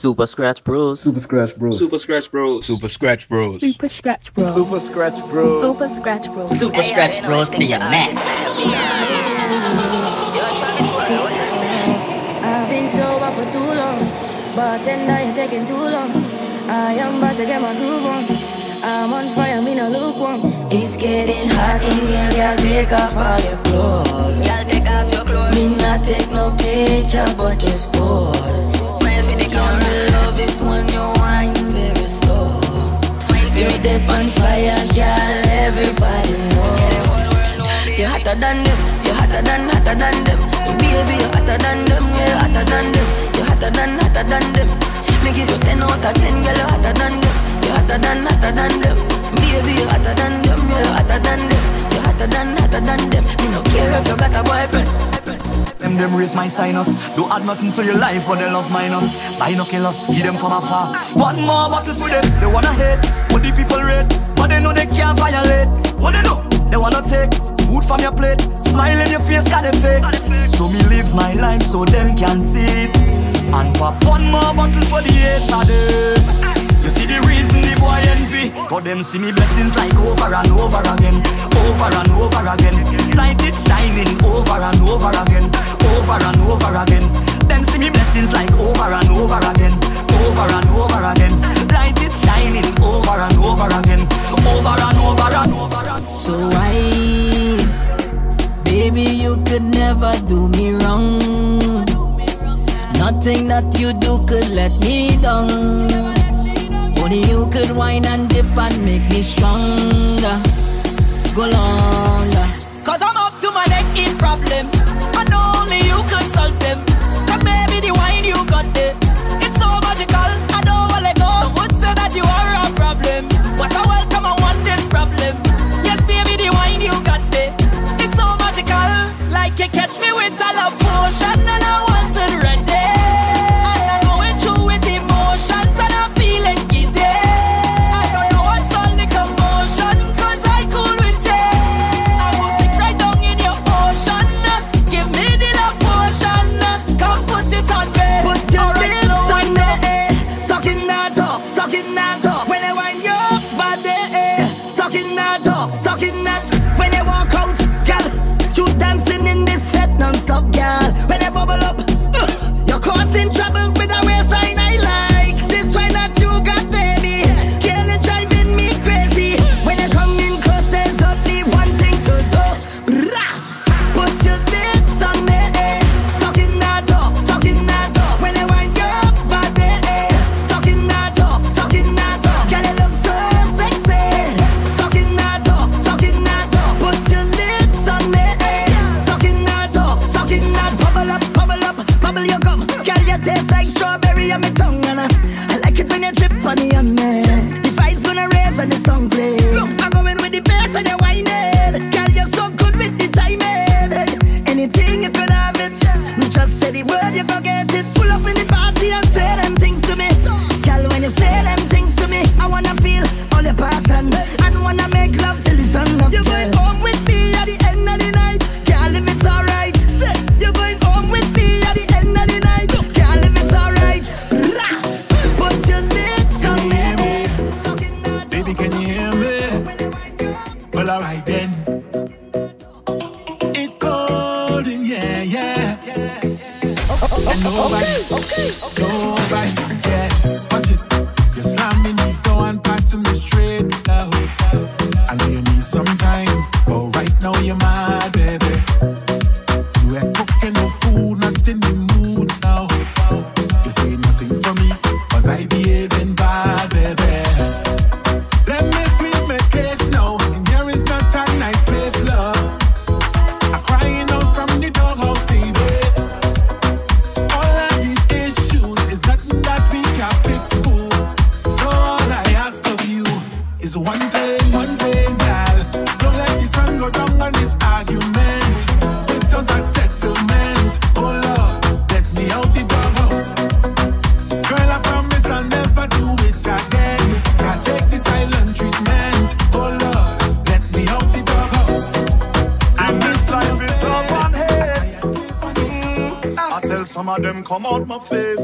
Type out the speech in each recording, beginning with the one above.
Super Scratch Bros. Super Scratch Bros. Super Scratch Bros. Super Scratch Bros. Super Scratch Bros. Super Scratch Bros. Super Scratch Bros. Super Scratch Bros to your max. I've been sober for too long, bartender, you're taking too long. I am about to get my groove on. I'm on fire, me no lukewarm. It's getting hot in here, girl. Take off all your clothes. Girl, take off your clothes. Me not take no picture, but just pose. Hotter than them. You're hotter than, hotter than them. Baby, you're hotter than them. You're hotter than them. You're hotter than, hotter than them. Me you 10 out of 10, girl. Hotter than them. You're hotter than, hotter than them. Baby, you're hotter than them. You're hotter than, hotter than them. Me no care if you got a boyfriend. Them them raise my sinus. Don't add nothing to your life, but they love minus. Binoculars, see them from afar. One more bottle for them. They wanna hate, what the people rate, but they know they can't violate. What they know? They wanna take food from your plate, smile in your face, got they fake. So me live my life so them can see it. And pop one more bottle for the hate of them. You see the reason boy envy. Cause them see me blessings like over and over again. Over and over again. Light it shining over and over again. Over and over again. Them see me blessings like over and over again. Over and over again. Light it shining over and over again. Over and over and over and So why, baby, you could never do me wrong. Nothing that you do could let me down. Only you could whine and dip and make me stronger. Go longer. Cause I'm up to my neck in problems. And only you could solve them. Come out my face,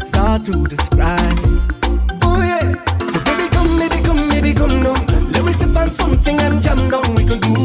that's hard to describe. Oh yeah, so baby come, baby come, baby come now. Let me sip on something and jam down. We can do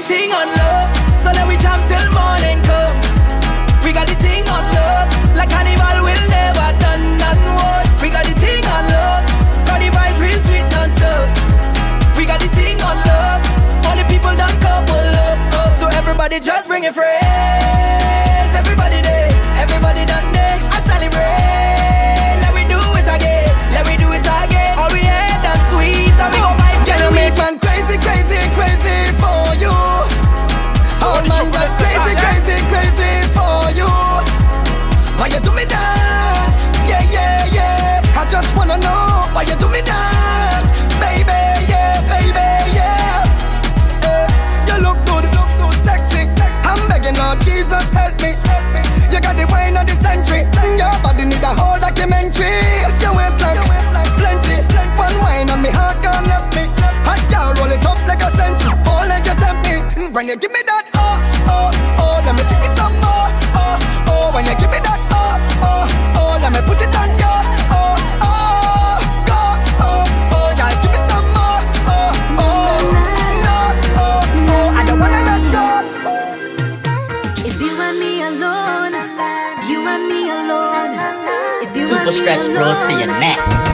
the thing on love, so let we jam till morning come. We got the thing on love, like animal will never done and what. We got the thing on love, got the vibe real sweet and so. We got the thing on love, all the people done couple up, up. So everybody just bring your friends, everybody me that? Yeah, yeah, yeah. I just wanna know why you do me that, baby. Yeah, baby, yeah. Hey, you look good, look good, sexy. I'm begging, oh Jesus, help me. You got the wine of the century. Mm, your body need a whole documentary. Your waistline, plenty. One wine on me heart can't left me. I can't roll it up like a sense. Oh, let you tempt me. Mm, when you give me that. stretch rolls to your neck.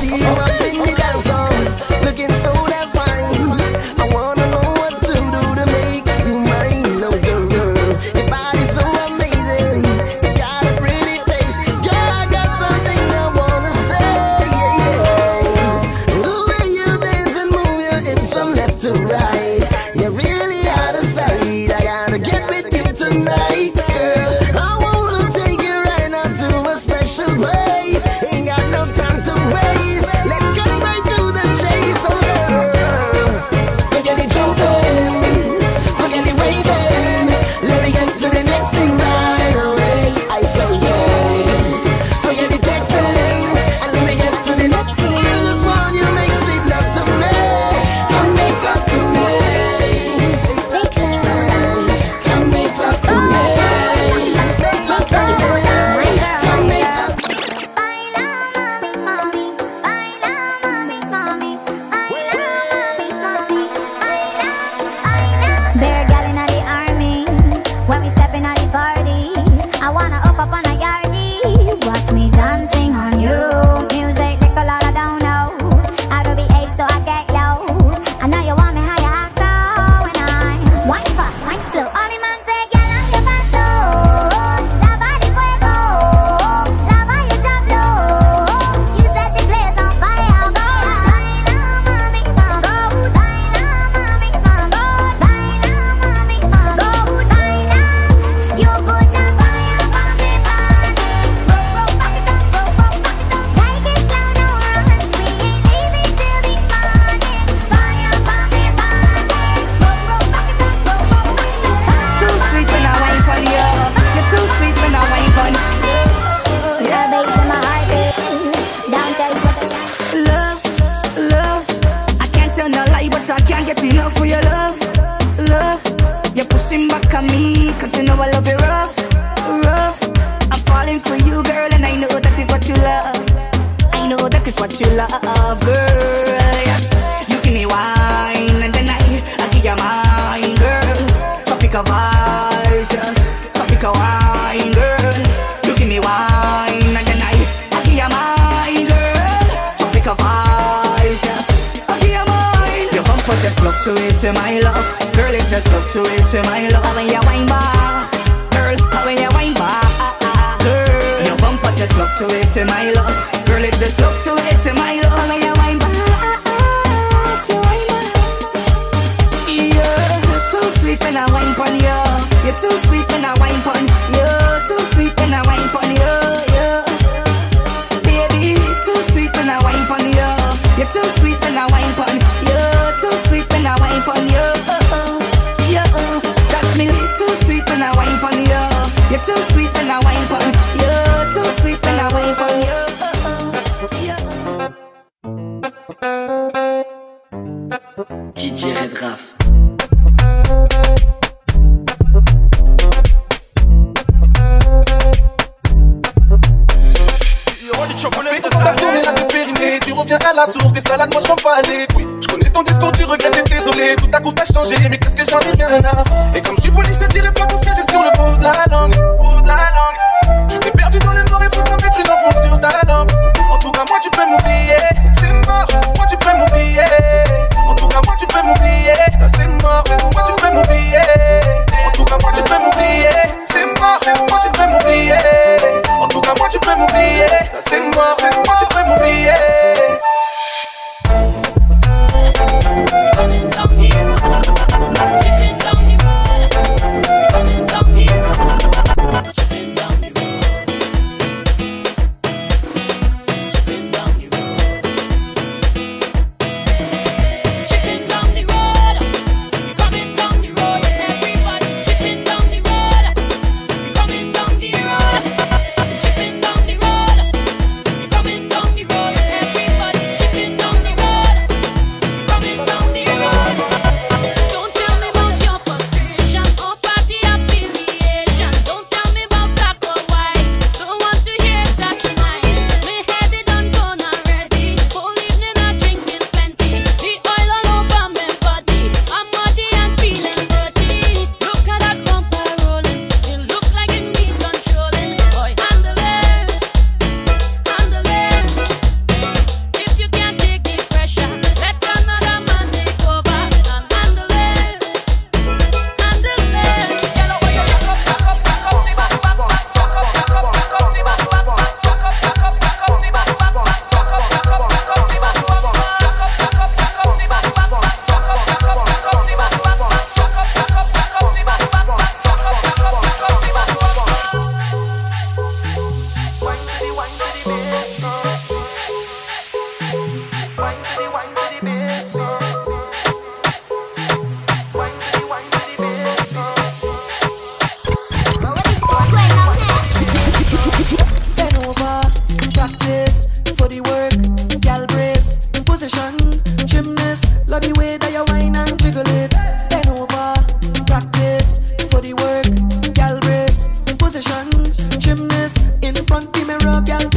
See you up in the dance hall, looking so To my love. Girl, it just to my love. When you wine back, girl, when you wine back, girl, your bumper just fluctuates, my love. Girl, it just fluctuates.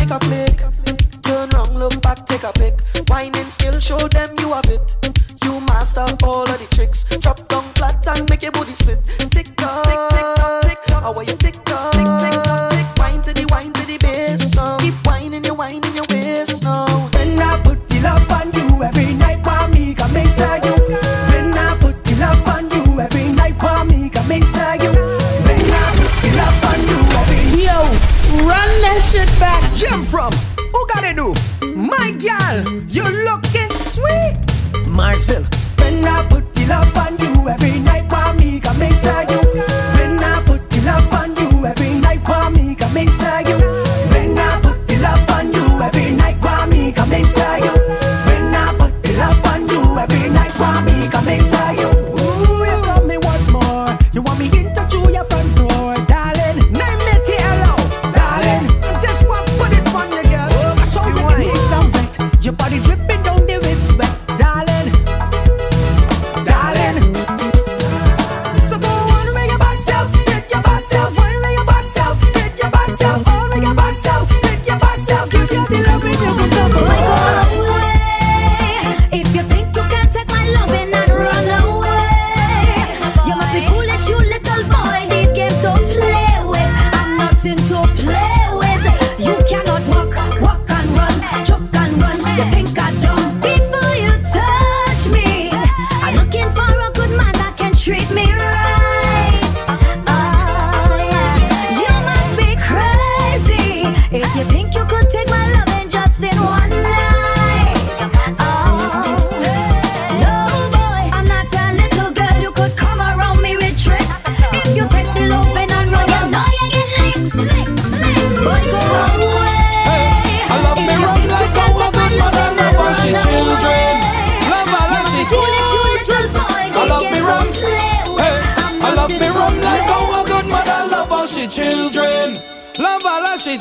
take a flick. Turn round, look back, take a pick. Whining still, show them you have it. You master all of the tricks. Drop down flat and make your body split. Tick tock, tick tock, tick tock. How are you tick tock? Tick, tick,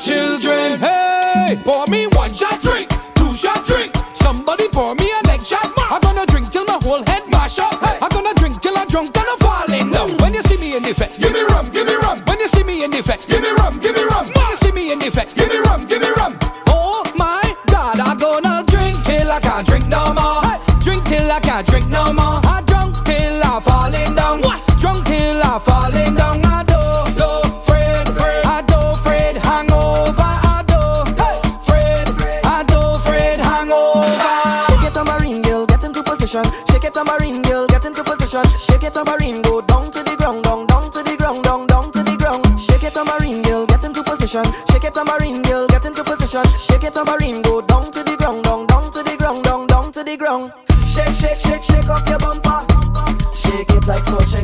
children. Hey, pour me one shot drink, two shot drink. Somebody pour me a next shot. I'm gonna drink till my whole head mash up. I'm gonna drink till I'm drunk and I'm falling down. When you see me in effect, give me rum, give me rum. When you see me in effect, give me rum, give me rum. When you see me in effect, give me rum, give me rum. Oh my God, I'm gonna drink till I can't drink no more. Drink till I can't drink no more. shot. Shake it tambourine, go down to the ground, down, down to the ground, down, down to the ground. Shake it tambourine, girl, get into position. Shake it tambourine, girl, get into position. Shake it tambourine, go down to the ground, down, down to the ground, down, down to the ground. Shake, shake, shake, shake off your bumper. Shake it like so, shake.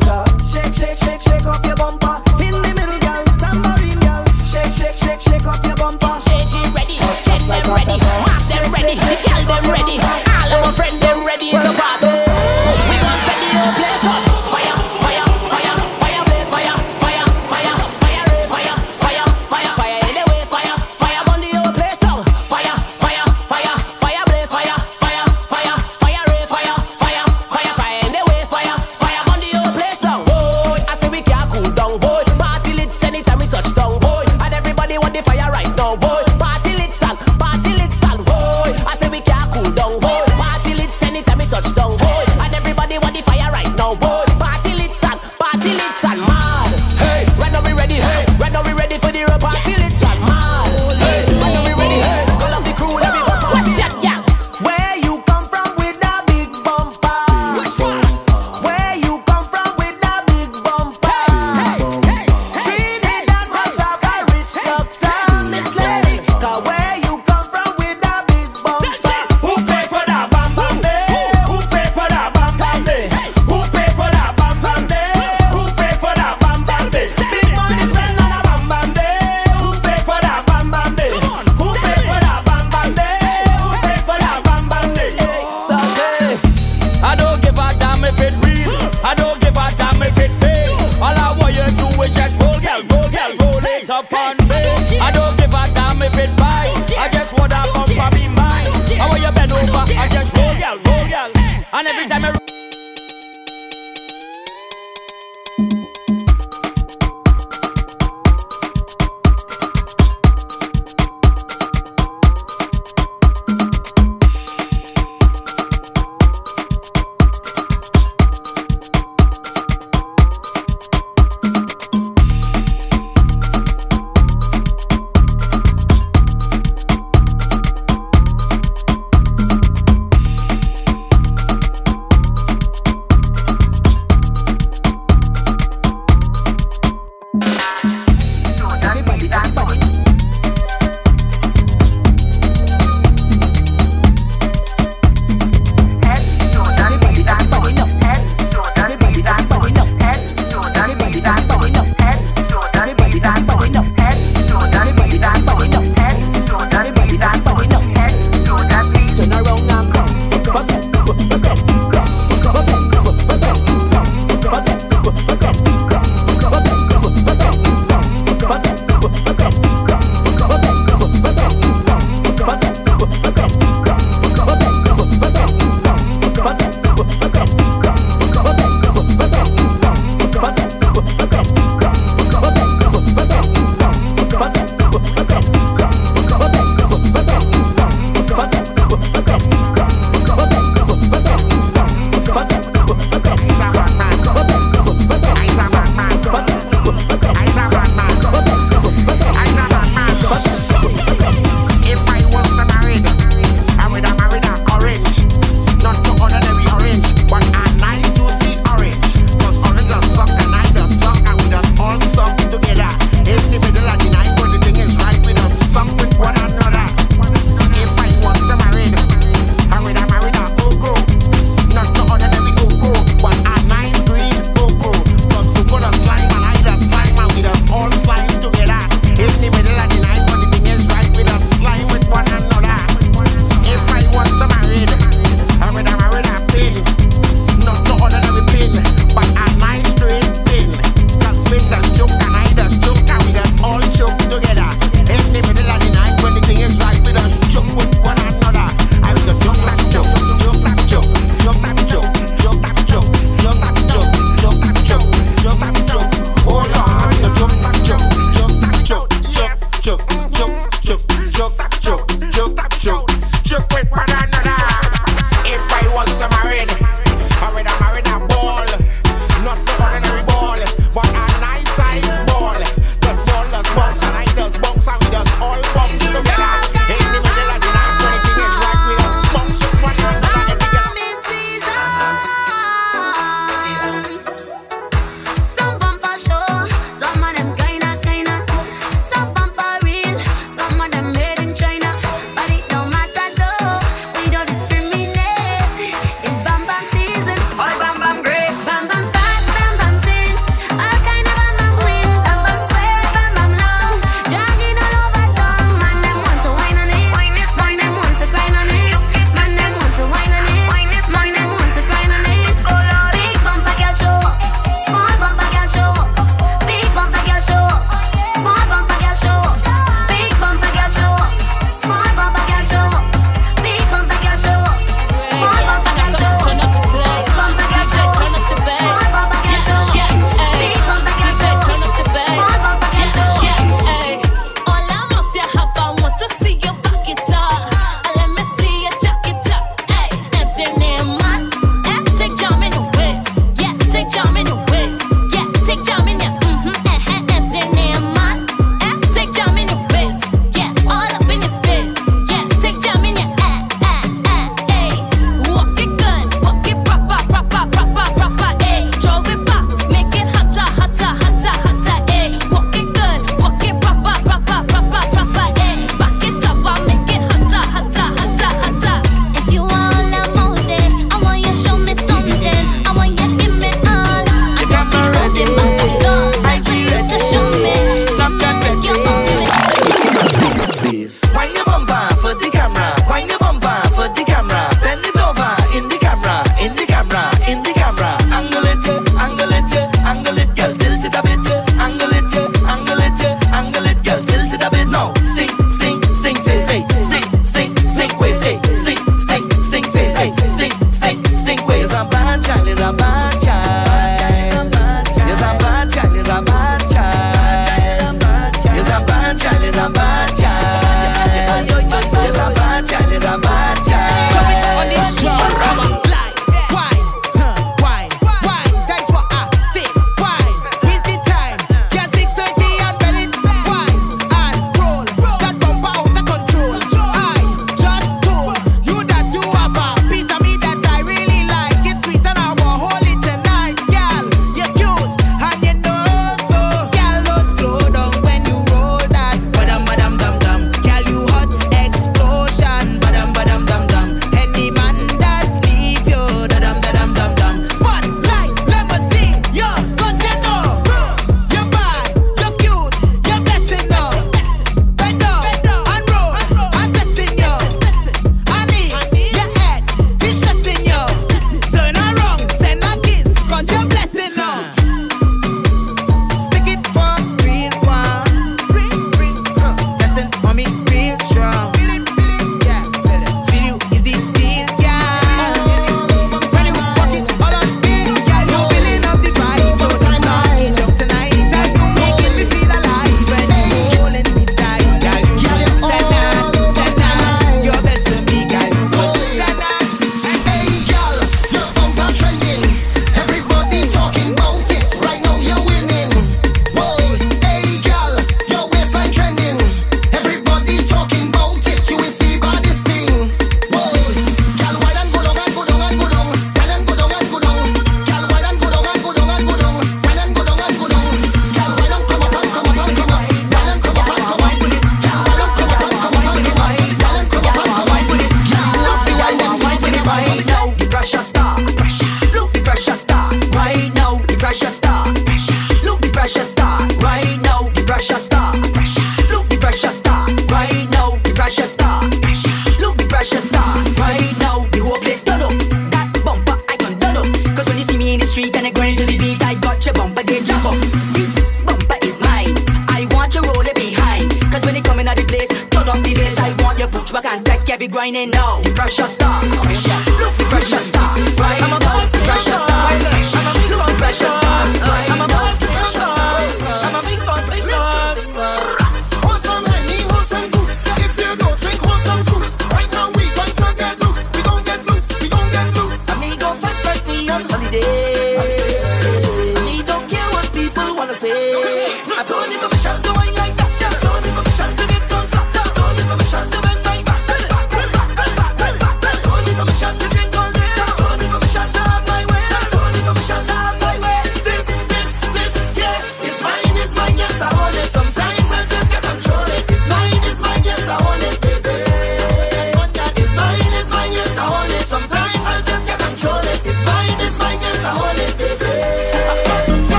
grinding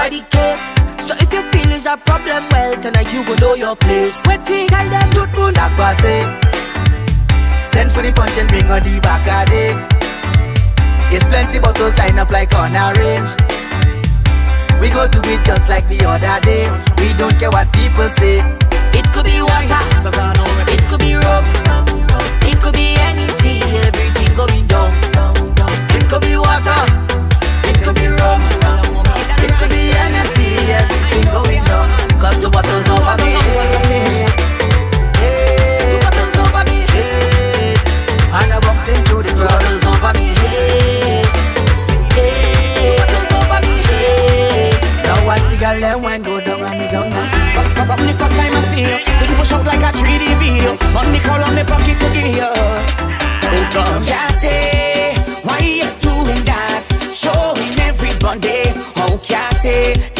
body case. So if you feel is a problem, well, tonight you go know your place. Waiting, tell them to do Sakwa say, Send for the punch and bring on the back of day. It's plenty bottles lined up like on a range. We go do it just like the other day. We don't care what people say. It could be water, it could be rum, it could be anything, everything going down. It could be water, it could be rum finger bottles over me. And I box into the bottles over me. Now girl go down and me down From the first time I see push like a 3D video Money call on pocket to give Oh Catty Why you doing that? Showing everybody. Oh, How Catty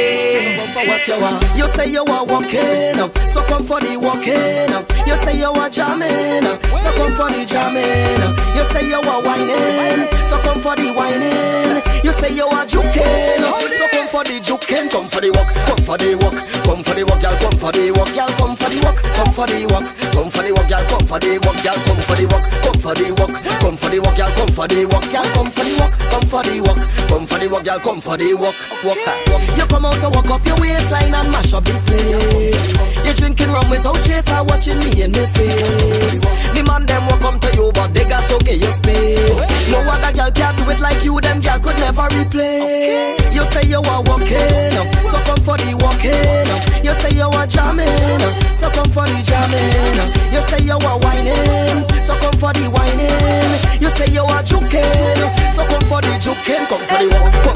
day for what you want. You say you are walking up, so come for the walking up. You say you are jamming up, so come for the jamming up. You say you are whining, so come for the whining. You say you are juking up, so come for the juking. Come for the walk, come for the walk, come for the walk, y'all. Come for the walk, y'all. Come for the walk, come for the walk, come for the walk, y'all. Come for the walk, y'all. Come for the walk, come for the walk, come for the walk, y'all. Come for the walk, y'all. Come for the walk, come for the walk, come for the walk, y'all. Come for the walk, walk, walk. You come out to walk up, you waistline and mash up the place. You drinking rum without chaser, watching me in me face. The man them will come to you, but they got to get your space. No other girl can do it like you, them girl could never replace. You say you are walking, uh, so come for the walking. Uh. You say you are jamming, uh, so come for the jamming. You say you are whining, so come for the whining. You say you are juking, so come for the juking. Come for the walk,